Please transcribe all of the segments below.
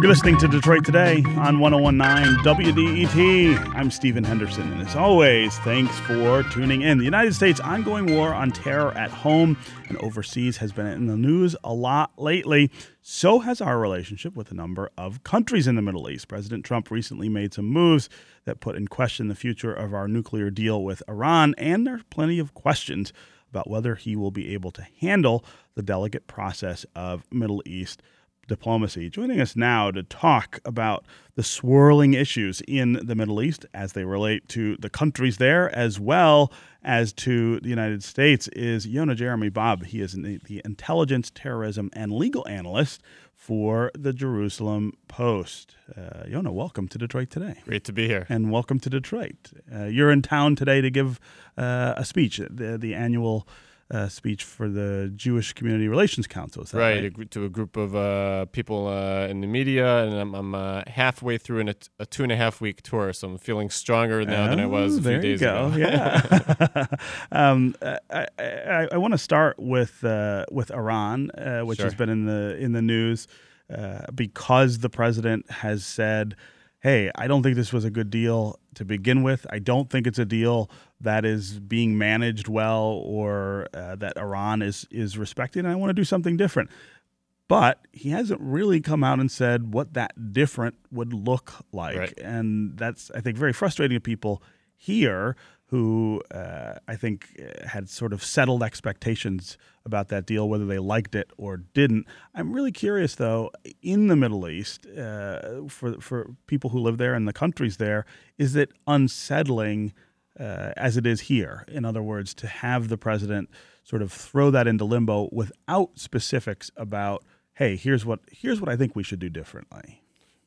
You're listening to Detroit Today on 1019 WDET. I'm Stephen Henderson, and as always, thanks for tuning in. The United States' ongoing war on terror at home and overseas has been in the news a lot lately. So has our relationship with a number of countries in the Middle East. President Trump recently made some moves that put in question the future of our nuclear deal with Iran, and there are plenty of questions about whether he will be able to handle the delicate process of Middle East diplomacy. Joining us now to talk about the swirling issues in the Middle East as they relate to the countries there as well as to the United States is Yonah Jeremy Bob. He is the, the intelligence, terrorism, and legal analyst for the Jerusalem Post. Uh, Yonah, welcome to Detroit today. Great to be here. And welcome to Detroit. Uh, you're in town today to give uh, a speech, the, the annual uh, speech for the Jewish Community Relations Council. right, right? To a group of uh, people uh, in the media, and I'm, I'm uh, halfway through in a, a, two and a half week tour, so I'm feeling stronger now oh, than I was a oh, few days ago. Yeah. um, I, I, I want to start with uh, with Iran, uh, which sure. has been in the in the news because the president has said hey, I don't think this was a good deal to begin with. I don't think it's a deal that is being managed well or uh, that Iran is is respecting. And I want to do something different. But he hasn't really come out and said what that different would look like, right. and that's I think very frustrating to people here who uh, I think uh, had sort of settled expectations about that deal, whether they liked it or didn't. I'm really curious, though, in the Middle East, uh, for for people who live there and the countries there, is it unsettling uh, as it is here? In other words, to have the president sort of throw that into limbo without specifics about, hey, here's what here's what I think we should do differently.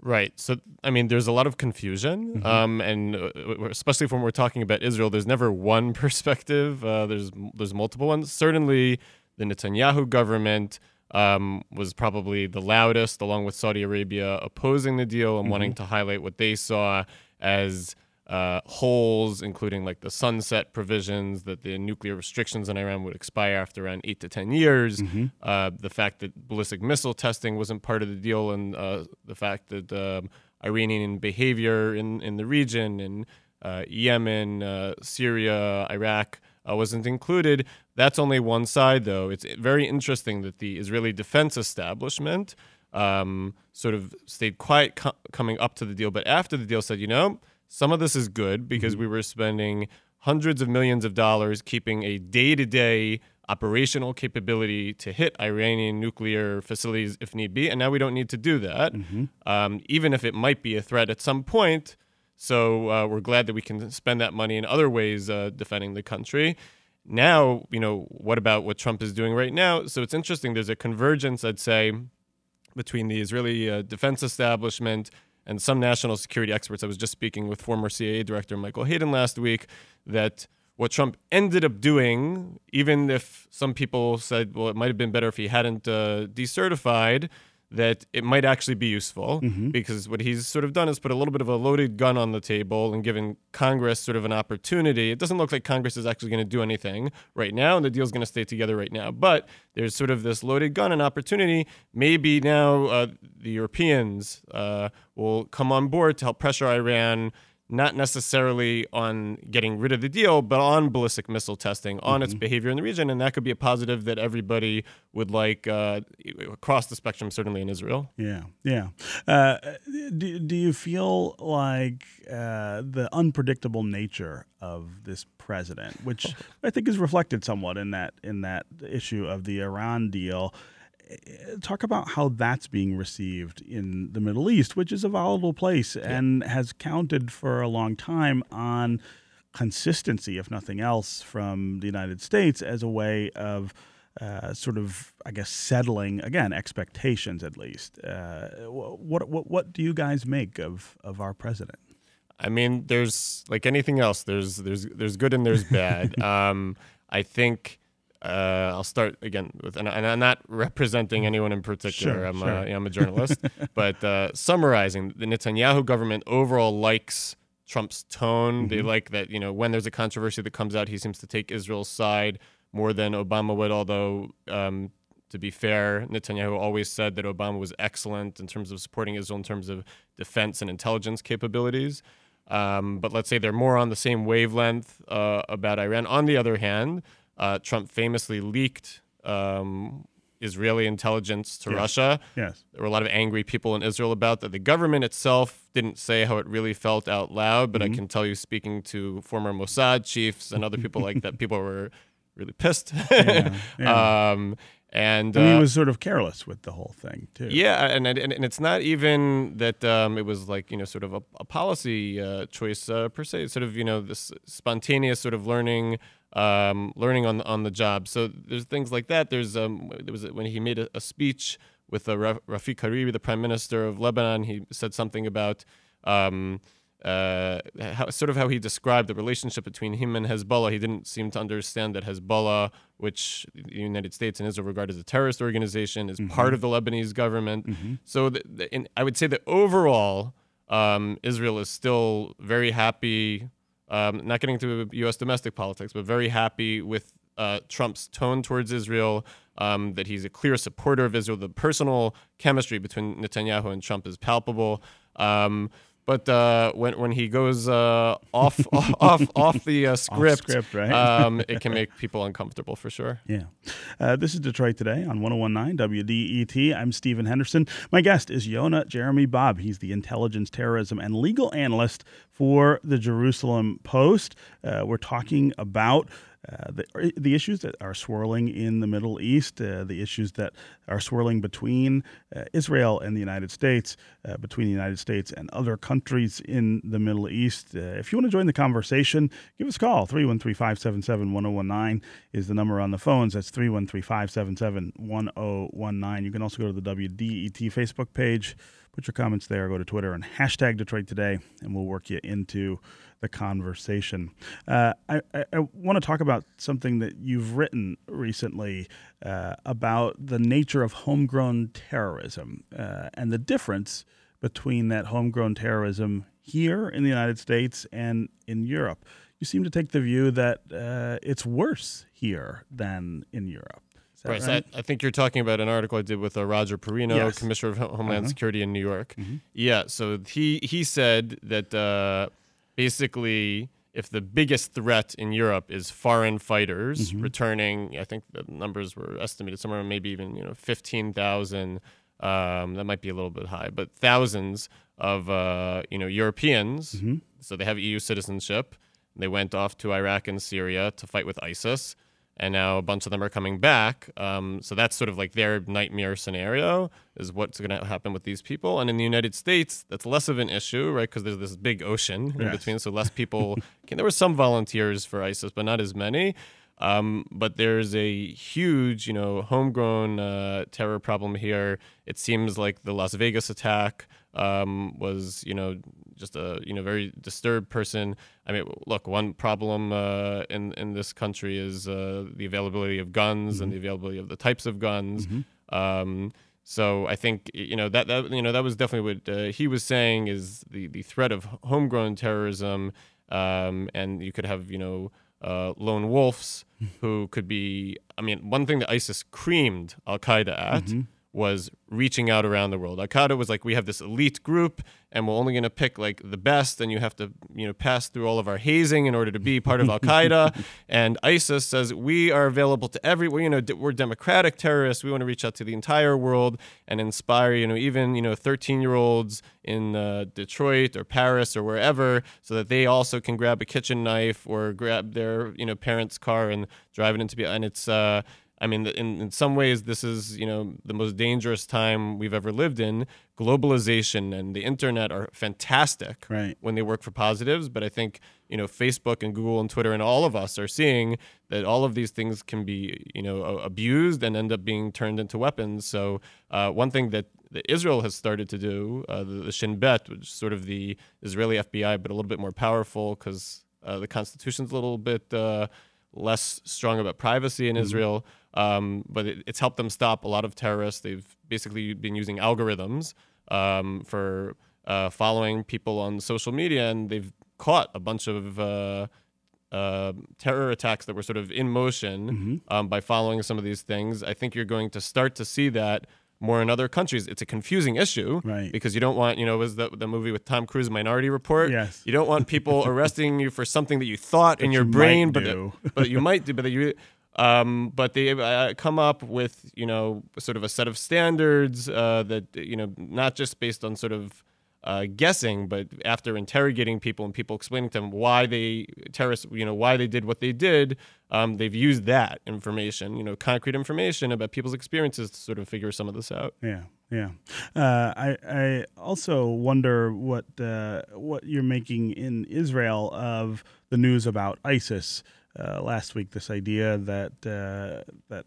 Right. So, I mean, there's a lot of confusion, mm-hmm. um, and uh, especially when we're talking about Israel, there's never one perspective. Uh, there's there's multiple ones. Certainly, the Netanyahu government um, was probably the loudest, along with Saudi Arabia, opposing the deal and mm-hmm. wanting to highlight what they saw as uh, holes, including like the sunset provisions that the nuclear restrictions on Iran would expire after around eight to 10 years, mm-hmm. uh, the fact that ballistic missile testing wasn't part of the deal, and uh, the fact that um, Iranian behavior in, in the region, in uh, Yemen, uh, Syria, Iraq, uh, wasn't included. That's only one side, though. It's very interesting that the Israeli defense establishment um, sort of stayed quiet co- coming up to the deal, but after the deal said, you know, some of this is good because mm-hmm. we were spending hundreds of millions of dollars keeping a day to day operational capability to hit Iranian nuclear facilities if need be. And now we don't need to do that, mm-hmm. um, even if it might be a threat at some point. So uh, we're glad that we can spend that money in other ways uh, defending the country. Now, you know, what about what Trump is doing right now? So it's interesting. There's a convergence, I'd say, between the Israeli uh, defense establishment and some national security experts. I was just speaking with former CIA Director Michael Hayden last week that what Trump ended up doing, even if some people said, well, it might have been better if he hadn't uh, decertified, that it might actually be useful mm-hmm. because what he's sort of done is put a little bit of a loaded gun on the table and given Congress sort of an opportunity. It doesn't look like Congress is actually going to do anything right now, and the deal's going to stay together right now. But there's sort of this loaded gun and opportunity. Maybe now uh, the Europeans uh, will come on board to help pressure Iran not necessarily on getting rid of the deal, but on ballistic missile testing, on mm-hmm. its behavior in the region. And that could be a positive that everybody would like uh, across the spectrum, certainly in Israel. Yeah, yeah. Uh, do, do you feel like uh, the unpredictable nature of this president, which I think is reflected somewhat in that in that issue of the Iran deal, talk about how that's being received in the Middle East, which is a volatile place yeah. and has counted for a long time on consistency, if nothing else, from the United States as a way of uh, sort of, I guess, settling again expectations at least. Uh, what what what do you guys make of of our president? I mean, there's like anything else. There's there's there's good and there's bad. um, I think uh, I'll start again with, and, and, I'm not representing anyone in particular. Sure, I'm, sure. A, I'm a journalist, but uh, summarizing, the Netanyahu government overall likes Trump's tone. Mm-hmm. They like that you know when there's a controversy that comes out, he seems to take Israel's side more than Obama would, although. Um, to be fair, Netanyahu always said that Obama was excellent in terms of supporting Israel in terms of defense and intelligence capabilities. Um, but let's say they're more on the same wavelength uh, about Iran. On the other hand, uh, Trump famously leaked um, Israeli intelligence to yes. Russia. Yes. There were a lot of angry people in Israel about that. The government itself didn't say how it really felt out loud, but mm-hmm. I can tell you, speaking to former Mossad chiefs and other people like that, people were really pissed. yeah, yeah. Um, and uh, he was sort of careless with the whole thing too. yeah, and and, and it's not even that um, it was like you know sort of a, a policy uh, choice uh, per se. It's sort of you know this spontaneous sort of learning, um, learning on on the job. So there's things like that. There's um, there was when he made a, a speech with uh, Rafiq Hariri, the prime minister of Lebanon. He said something about. Um, uh, how, sort of how he described the relationship between him and Hezbollah. He didn't seem to understand that Hezbollah, which the United States and Israel regard as a terrorist organization, is mm-hmm. part of the Lebanese government. Mm-hmm. So the, the, in, I would say that overall, um, Israel is still very happy, um, not getting into U.S. domestic politics, but very happy with uh, Trump's tone towards Israel, um, that he's a clear supporter of Israel. The personal chemistry between Netanyahu and Trump is palpable. Um, but uh, when when he goes uh, off off off the uh, script, script right? um, it can make people uncomfortable for sure. Yeah. Uh, this is Detroit Today on 1019 WDET. I'm Stephen Henderson. My guest is Yonah Jeremy Bob. He's the intelligence, terrorism, and legal analyst for the Jerusalem Post. Uh, we're talking about uh, the, the issues that are swirling in the Middle East, uh, the issues that are swirling between uh, Israel and the United States, uh, between the United States and other countries in the Middle East. Uh, if you want to join the conversation, give us a call. 313 577 1019 is the number on the phones. That's 313 577 1019. You can also go to the WDET Facebook page, put your comments there, go to Twitter and hashtag Detroit Today, and we'll work you into the conversation. Uh, I, I, I want to talk about something that you've written recently uh, about the nature of homegrown terrorism uh, and the difference between that homegrown terrorism here in the United States and in Europe. You seem to take the view that uh, it's worse here than in Europe. Right. right? So I, I, think you're talking about an article I did with uh, Roger Parrino, yes. Commissioner of Homeland uh-huh. Security in New York. Mm-hmm. Yeah. So he he said that uh, basically, if the biggest threat in Europe is foreign fighters Mhm. returning, I think the numbers were estimated somewhere maybe even you know fifteen thousand. Um, that might be a little bit high, but thousands of uh, you know Europeans. Mhm. So they have EU citizenship. They went off to Iraq and Syria to fight with ISIS, and now a bunch of them are coming back. Um, so that's sort of like their nightmare scenario is what's going to happen with these people. And in the United States, that's less of an issue, right? Because there's this big ocean in between, so less people. can, there were some volunteers for ISIS, but not as many. Um, but there's a huge, you know, homegrown uh, terror problem here. It seems like the Las Vegas attack um, was, you know, just a you know very disturbed person. I mean, look, one problem uh, in in this country is uh, the availability of guns and the availability of the types of guns. Um, so I think you know that that you know that was definitely what uh, he was saying is the the threat of homegrown terrorism, um, and you could have you know uh, lone wolves who could be. I mean, one thing that ISIS creamed Al Qaeda at was reaching out around the world. Al Qaeda was like, we have this elite group, and we're only going to pick like the best, and you have to, you know, pass through all of our hazing in order to be part of Al Qaeda. and ISIS says we are available to everyone. You know, d- we're democratic terrorists. We want to reach out to the entire world and inspire, you know, even you know, 13 year olds in uh, Detroit or Paris or wherever, so that they also can grab a kitchen knife or grab their, you know, parents' car and drive it into. And it's. Uh, I mean, in, in some ways, this is you know the most dangerous time we've ever lived in. Globalization and the internet are fantastic Right. when they work for positives, but I think you know Facebook and Google and Twitter and all of us are seeing that all of these things can be you know abused and end up being turned into weapons. So uh, one thing that, that Israel has started to do, uh, the, the Shin Bet, which is sort of the Israeli FBI, but a little bit more powerful because uh, the constitution's a little bit uh, less strong about privacy in Israel. Um, but it, it's helped them stop a lot of terrorists. They've basically been using algorithms um, for uh, following people on social media, and they've caught a bunch of uh, uh, terror attacks that were sort of in motion Mm-hmm. um, by following some of these things. I think you're going to start to see that more in other countries. It's a confusing issue, Right. Because you don't want, you know, was the the movie with Tom Cruise, Minority Report? Yes. You don't want people arresting you for something that you thought in your you brain, but do. but you might do, but that you. Um, but they uh, come up with you know sort of a set of standards uh, that you know not just based on sort of uh, guessing, but after interrogating people and people explaining to them why they terrorists, you know, why they did what they did, um, they've used that information, you know, concrete information about people's experiences to sort of figure some of this out. Yeah, yeah. Uh, I I also wonder what uh, what you're making in Israel of the news about ISIS uh, last week. This idea that uh, that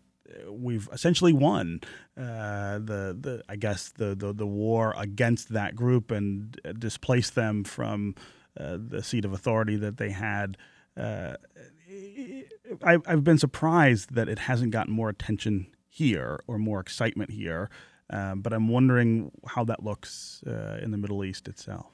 we've essentially won uh, the the I guess the, the the war against that group and displaced them from uh, the seat of authority that they had. Uh, I, I've been surprised that it hasn't gotten more attention here or more excitement here, but I'm wondering how that looks in the Middle East itself.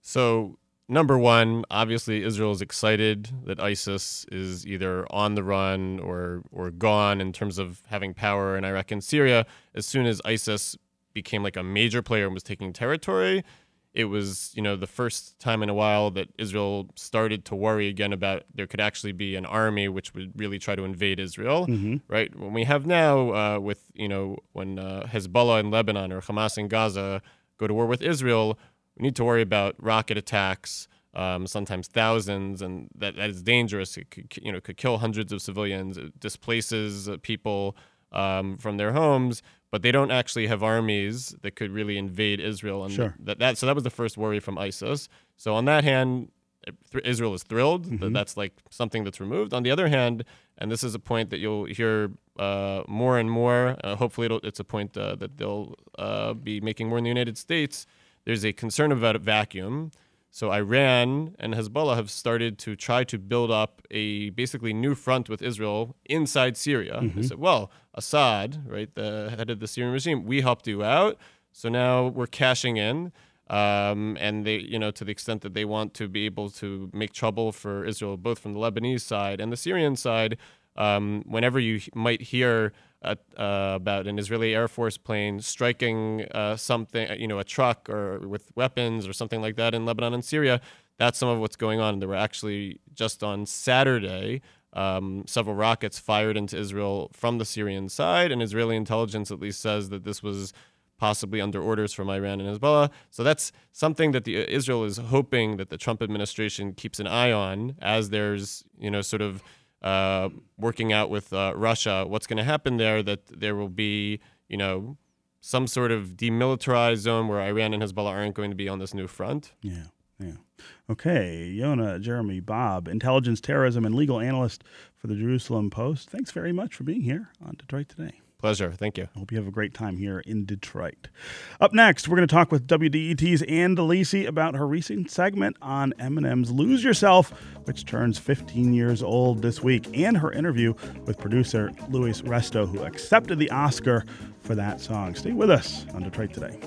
So, number one, obviously, Israel is excited that ISIS is either on the run or or gone in terms of having power in Iraq and Syria. As soon as ISIS became like a major player and was taking territory, it was you know the first time in a while that Israel started to worry again about there could actually be an army which would really try to invade Israel. Right when we have now uh, with you know when uh, Hezbollah in Lebanon or Hamas in Gaza go to war with Israel, we need to worry about rocket attacks. Um, sometimes thousands, and that, that is dangerous. It could, you know, could kill hundreds of civilians. It displaces uh, people um, from their homes, but they don't actually have armies that could really invade Israel. And Sure. that, that so that was the first worry from ISIS. So on that hand, Israel is thrilled that that's like something that's removed. On the other hand, and this is a point that you'll hear uh, more and more. Uh, hopefully, it'll, it's a point uh, that they'll uh, be making more in the United States. There's a concern about a vacuum. So Iran and Hezbollah have started to try to build up a basically new front with Israel inside Syria. They said, well, Assad, right, the head of the Syrian regime, we helped you out. So now we're cashing in. Um, and they, you know, to the extent that they want to be able to make trouble for Israel, both from the Lebanese side and the Syrian side, um, whenever you might hear uh, uh, about an Israeli Air Force plane striking uh, something, uh, you know, a truck or with weapons or something like that in Lebanon and Syria, that's some of what's going on. There were actually just on Saturday um, several rockets fired into Israel from the Syrian side, and Israeli intelligence at least says that this was possibly under orders from Iran and Hezbollah. So that's something that the Israel is hoping that the Trump administration keeps an eye on as there's you know sort of uh, working out with uh, Russia what's going to happen there. That there will be you know some sort of demilitarized zone where Iran and Hezbollah aren't going to be on this new front. Yeah, yeah. Okay, Yonah, Jeremy, Bob, intelligence, terrorism, and legal analyst for the Jerusalem Post. Thanks very much for being here on Detroit Today. Pleasure. Thank you. I hope you have a great time here in Detroit. Up next, we're going to talk with WDET's Ann DeLisi about her recent segment on Eminem's Lose Yourself, which turns 15 years old this week, and her interview with producer Luis Resto, who accepted the Oscar for that song. Stay with us on Detroit Today.